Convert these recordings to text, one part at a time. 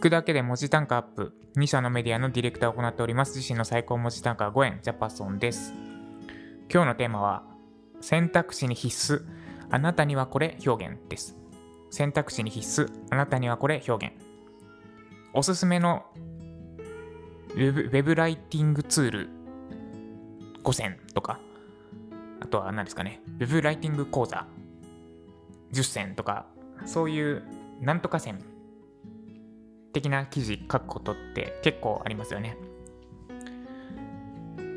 聞くだけで文字単価アップ。2社のメディアのディレクターを行っております。自身の最高文字単価5円、ジャパソンです。今日のテーマは、選択肢に必須。あなたにはこれ表現です。選択肢に必須。あなたにはこれ表現。おすすめのウェブライティングツール5選とか、あとは何ですかね、ウェブライティング講座10選とか、そういうなんとか線的な記事書くことって結構ありますよね。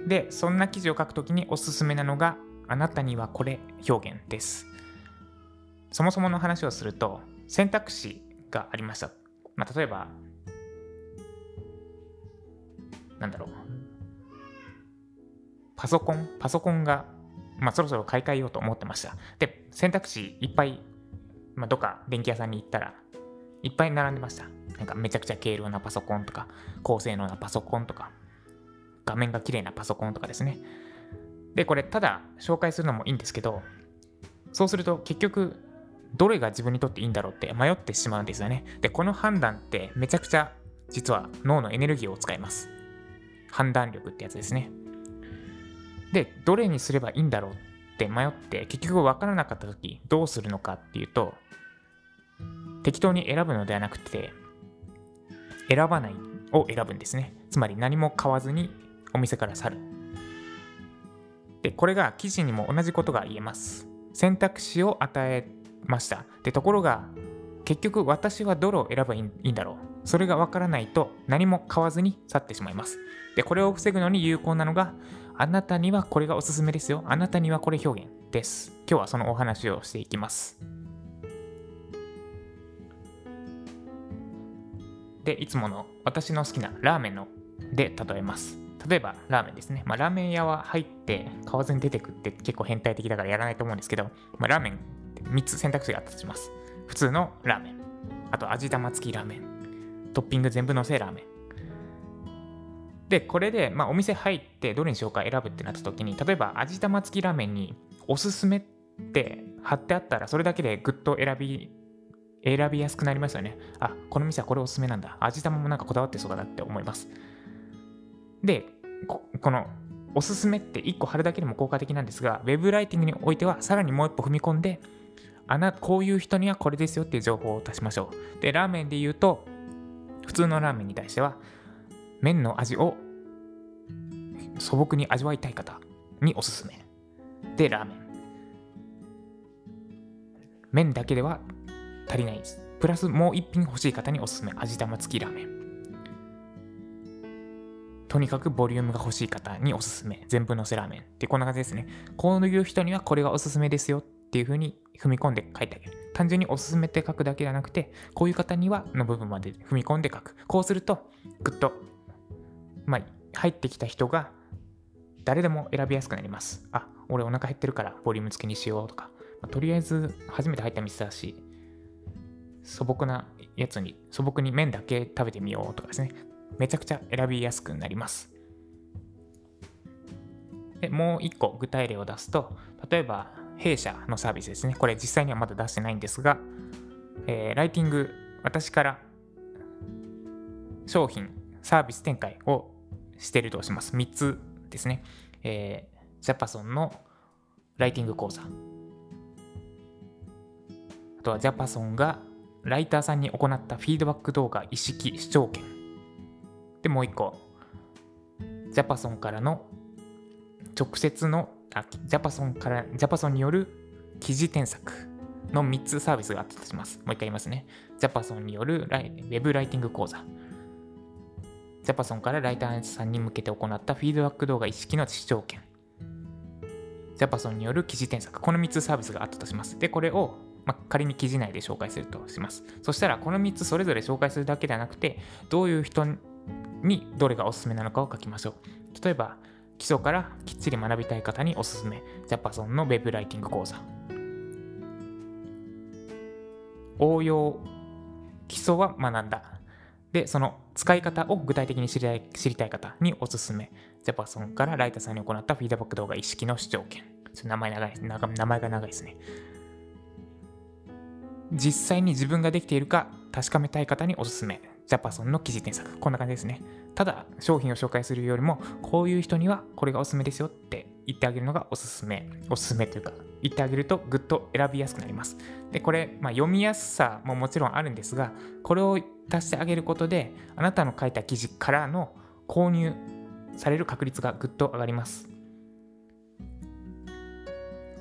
で、そんな記事を書くときにおすすめなのが、あなたにはこれ表現です。そもそもの話をすると、選択肢がありました。まあ、例えば、なんだろう。パソコン、パソコンが、まあ、そろそろ買い替えようと思ってました。で、選択肢いっぱい、まあ、どっか電気屋さんに行ったら、いっぱい並んでました。なんかめちゃくちゃ軽量なパソコンとか、高性能なパソコンとか、画面が綺麗なパソコンとかですね。で、これ、ただ紹介するのもいいんですけど、そうすると結局、どれが自分にとっていいんだろうって迷ってしまうんですよね。で、この判断ってめちゃくちゃ実は脳のエネルギーを使います。判断力ってやつですね。で、どれにすればいいんだろうって迷って結局分からなかった時どうするのかっていうと適当に選ぶのではなくて選ばないを選ぶんですね。つまり何も買わずにお店から去る。で、これが記事にも同じことが言えます。選択肢を与えました。で、ところが、結局私はどれを選べばいいんだろう。それがわからないと何も買わずに去ってしまいます。で、これを防ぐのに有効なのが、あなたにはこれがおすすめですよ。あなたにはこれ表現です。今日はそのお話をしていきます。で、いつもの私の好きなラーメンので例えます。例えばラーメンですね。まあ、ラーメン屋は入って買わずに出てくって結構変態的だからやらないと思うんですけど、まあ、ラーメン3つ選択肢があったとします。普通のラーメン。あと味玉付きラーメン。トッピング全部のせラーメン。で、これで、まあ、お店入ってどれにしようか選ぶってなった時に、例えば味玉付きラーメンにおすすめって貼ってあったら、それだけでぐっと選び選びやすくなりますよね。あ、この店はこれおすすめなんだ。味玉もなんかこだわってそうだなって思います。で、このおすすめって1個貼るだけでも効果的なんですが、ウェブライティングにおいてはさらにもう一歩踏み込んで、あな、こういう人にはこれですよっていう情報を足しましょう。で、ラーメンで言うと、普通のラーメンに対しては、麺の味を素朴に味わいたい方におすすめ。で、ラーメン。麺だけでは足りないです。プラスもう一品欲しい方におすすめ。味玉付きラーメン。とにかくボリュームが欲しい方におすすめ。全部のせラーメン。ってこんな感じですね。こういう人にはこれがおすすめですよっていう風に踏み込んで書いてあげる。単純におすすめって書くだけじゃなくて、こういう方にはの部分まで踏み込んで書く。こうすると、ぐっと、まあ、入ってきた人が誰でも選びやすくなります。あ、俺お腹減ってるからボリューム付きにしようとか、まあ、とりあえず初めて入った店だし、素朴なやつに、素朴に麺だけ食べてみようとかですね。めちゃくちゃ選びやすくなります。で、もう一個具体例を出すと、例えば弊社のサービスですね。これ実際にはまだ出してないんですが、えー、ライティング、私から商品、サービス展開をしてるとします。3つですね。えー、ジャパソンのライティング講座。あとはジャパソンがライターさんに行ったフィードバック動画意識視聴権。で、もう一個、ジャパソンからの直接の、あジャパソンから、ジャパソンによる記事添削の3つサービスがあったとします。もう一回言いますね。ジャパソンによるライウェブライティング講座。ジャパソンからライターさんに向けて行ったフィードバック動画意識の視聴権。ジャパソンによる記事添削。この3つサービスがあったとします。で、これをまあ、仮に記事内で紹介するとします。そしたら、この3つそれぞれ紹介するだけではなくて、どういう人にどれがおすすめなのかを書きましょう。例えば、基礎からきっちり学びたい方におすすめ。ジャパソンの Web ライティング講座。応用、基礎は学んだ。で、その使い方を具体的に知りたい知りたい方におすすめ。ジャパソンからライターさんに行ったフィードバック動画意識の視聴権。名前長い名前が長いですね。実際に自分ができているか確かめたい方におすすめ。ジャパソンの記事添削。こんな感じですね。ただ、商品を紹介するよりも、こういう人にはこれがおすすめですよって言ってあげるのがおすすめ。おすすめというか、言ってあげるとぐっと選びやすくなります。で、これ、まあ、読みやすさももちろんあるんですが、これを足してあげることで、あなたの書いた記事からの購入される確率がぐっと上がります。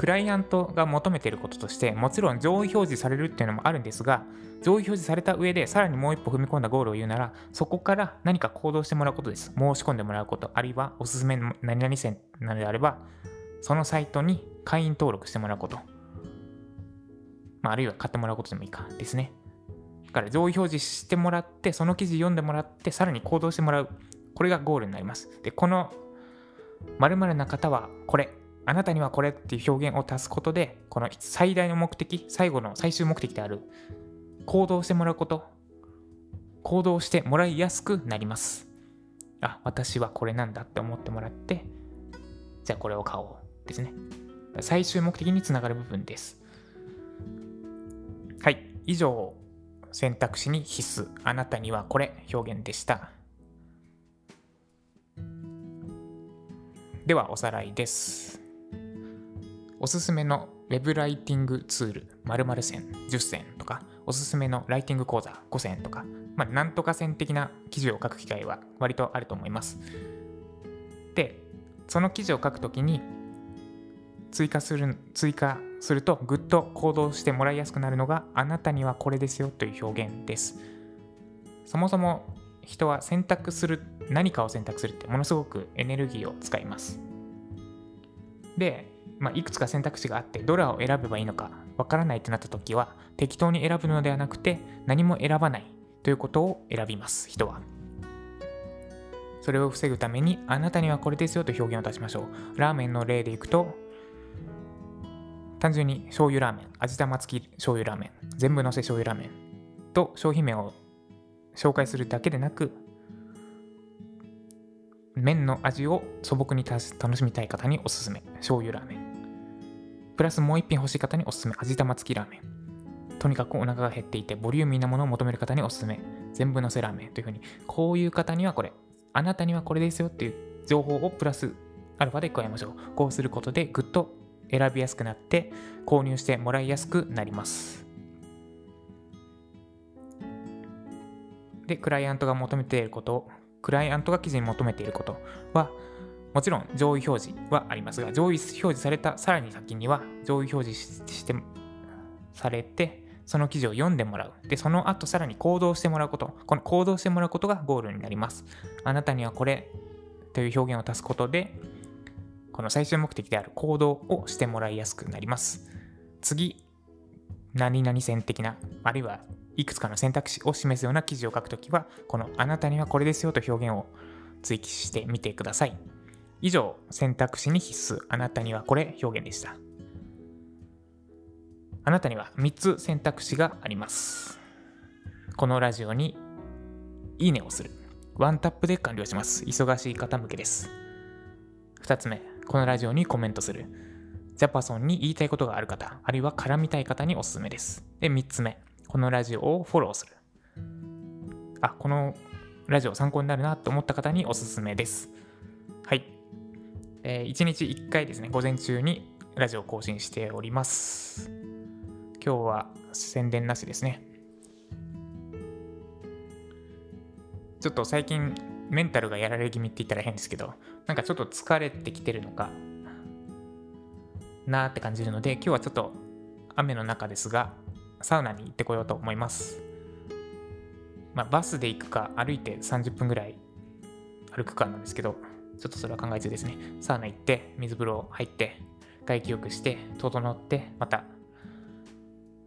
クライアントが求めていることとして、もちろん上位表示されるっていうのもあるんですが、上位表示された上でさらにもう一歩踏み込んだゴールを言うなら、そこから何か行動してもらうことです。申し込んでもらうこと、あるいはおすすめの何々線なのであれば、そのサイトに会員登録してもらうこと。まあ、あるいは買ってもらうことでもいいかですね。だから上位表示してもらって、その記事読んでもらって、さらに行動してもらう。これがゴールになります。で、この〇〇な方はこれ、あなたにはこれっていう表現を足すことで、この最大の目的、最後の最終目的である行動してもらうこと、行動してもらいやすくなります。あ、私はこれなんだって思ってもらって、じゃあこれを買おうですね。最終目的につながる部分です。はい、以上、選択肢に必須、あなたにはこれ表現でした。ではおさらいです。おすすめの Web ライティングツール〇〇線10選とか、おすすめのライティング講座5選とか、まあ、なんとか線的な記事を書く機会は割とあると思います。で、その記事を書くときに追加する、追加するとぐっと行動してもらいやすくなるのがあなたにはこれですよという表現です。そもそも人は選択する、何かを選択するってものすごくエネルギーを使います。で、まあ、いくつか選択肢があってどれを選べばいいのかわからないとなった時は適当に選ぶのではなくて何も選ばないということを選びます人は。それを防ぐためにあなたにはこれですよと表現を出しましょう。ラーメンの例でいくと単純に醤油ラーメン味玉付き醤油ラーメン全部のせ醤油ラーメンと商品名を紹介するだけでなく麺の味を素朴に楽しみたい方におすすめ醤油ラーメン。プラスもう一品欲しい方におすすめ。味玉付きラーメン。とにかくお腹が減っていてボリューミーなものを求める方におすすめ。全部のせラーメンというふうにこういう方にはこれ。あなたにはこれですよっていう情報をプラスアルファで加えましょう。こうすることでぐっと選びやすくなって購入してもらいやすくなります。でクライアントが求めていること。クライアントが記事に求めていることはもちろん上位表示はありますが、上位表示されたさらに先には上位表示してされて、その記事を読んでもらう。で、その後さらに行動してもらうこと。この行動してもらうことがゴールになります。あなたにはこれという表現を足すことで、この最終目的である行動をしてもらいやすくなります。次、何々線的な、あるいはいくつかの選択肢を示すような記事を書くときは、このあなたにはこれですよと表現を追記してみてください。以上、選択肢に必須。あなたにはこれ表現でした。あなたには3つ選択肢があります。このラジオにいいねをする。ワンタップで完了します。忙しい方向けです。2つ目、このラジオにコメントする。ジャパソンに言いたいことがある方、あるいは絡みたい方におすすめです。で、3つ目、このラジオをフォローする。あ、このラジオ参考になるなと思った方におすすめです。えー、1日1回ですね、午前中にラジオ更新しております。今日は宣伝なしですね。ちょっと最近メンタルがやられ気味って言ったら変ですけど、なんかちょっと疲れてきてるのかなーって感じるので、今日はちょっと雨の中ですが、サウナに行ってこようと思います。まあ、バスで行くか歩いて30分ぐらい歩くかなんですけど、ちょっとそれは考え中ですね。サウナ行って、水風呂入って、外気浴して、整って、また、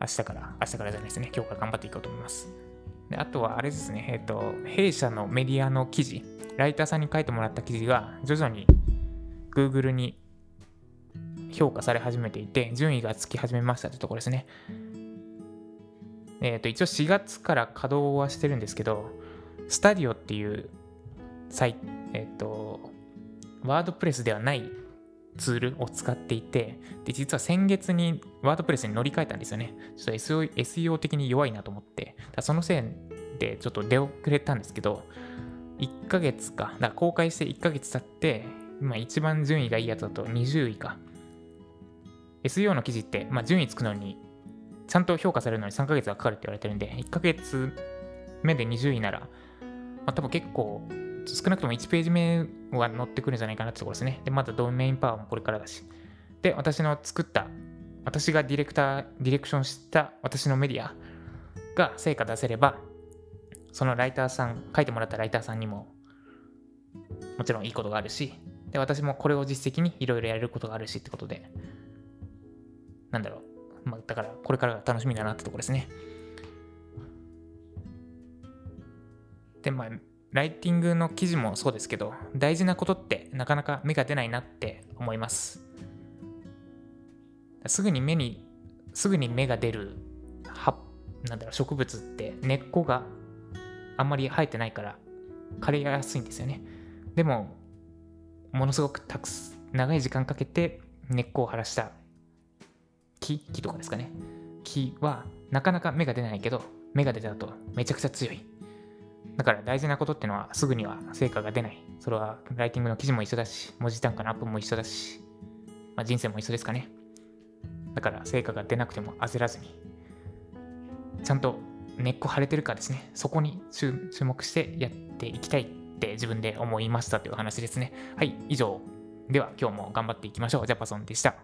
明日から、明日からじゃないですね、今日から頑張っていこうと思います。であとは、あれですね、えっ、ー、と、弊社のメディアの記事、ライターさんに書いてもらった記事が、徐々に Google に評価され始めていて、順位がつき始めましたというところですね。えっ、ー、と、一応4月から稼働はしてるんですけど、スタディオっていうサイえっ、ー、と、ワードプレスではないツールを使っていて、で、実は先月にワードプレスに乗り換えたんですよね。ちょっと SEO, SEO 的に弱いなと思って、だそのせいってちょっと出遅れたんですけど、1ヶ月か、だから公開して1ヶ月経って、今一番順位がいいやつだと20位か。SEO の記事って、まあ、順位つくのに、ちゃんと評価されるのに3ヶ月はかかるって言われてるんで、1ヶ月目で20位なら、まあ、多分結構、少なくとも1ページ目は載ってくるんじゃないかなってところですね。で、まだドメインパワーもこれからだし。で、私の作った、私がディレクター、ディレクションした私のメディアが成果出せれば、そのライターさん、書いてもらったライターさんにも、もちろんいいことがあるし、で、私もこれを実績にいろいろやれることがあるしってことで、なんだろう。まあ、だから、これからが楽しみだなってところですね。で、まあ、ライティングの記事もそうですけど、大事なことってなかなか芽が出ないなって思います。すぐに目に、すぐに芽が出る葉、なんだろう、植物って根っこがあんまり生えてないから枯れやすいんですよね。でも、ものすごくたく長い時間かけて根っこを張らした木木とかですかね。木はなかなか芽が出ないけど、芽が出た後めちゃくちゃ強い。だから大事なことってのはすぐには成果が出ない。それはライティングの記事も一緒だし、文字単価のアップも一緒だし、まあ、人生も一緒ですかね。だから成果が出なくても焦らずに、ちゃんと根っこ腫れてるかですね、そこに注目してやっていきたいって自分で思いましたという話ですね。はい、以上。では今日も頑張っていきましょう。ジャパソンでした。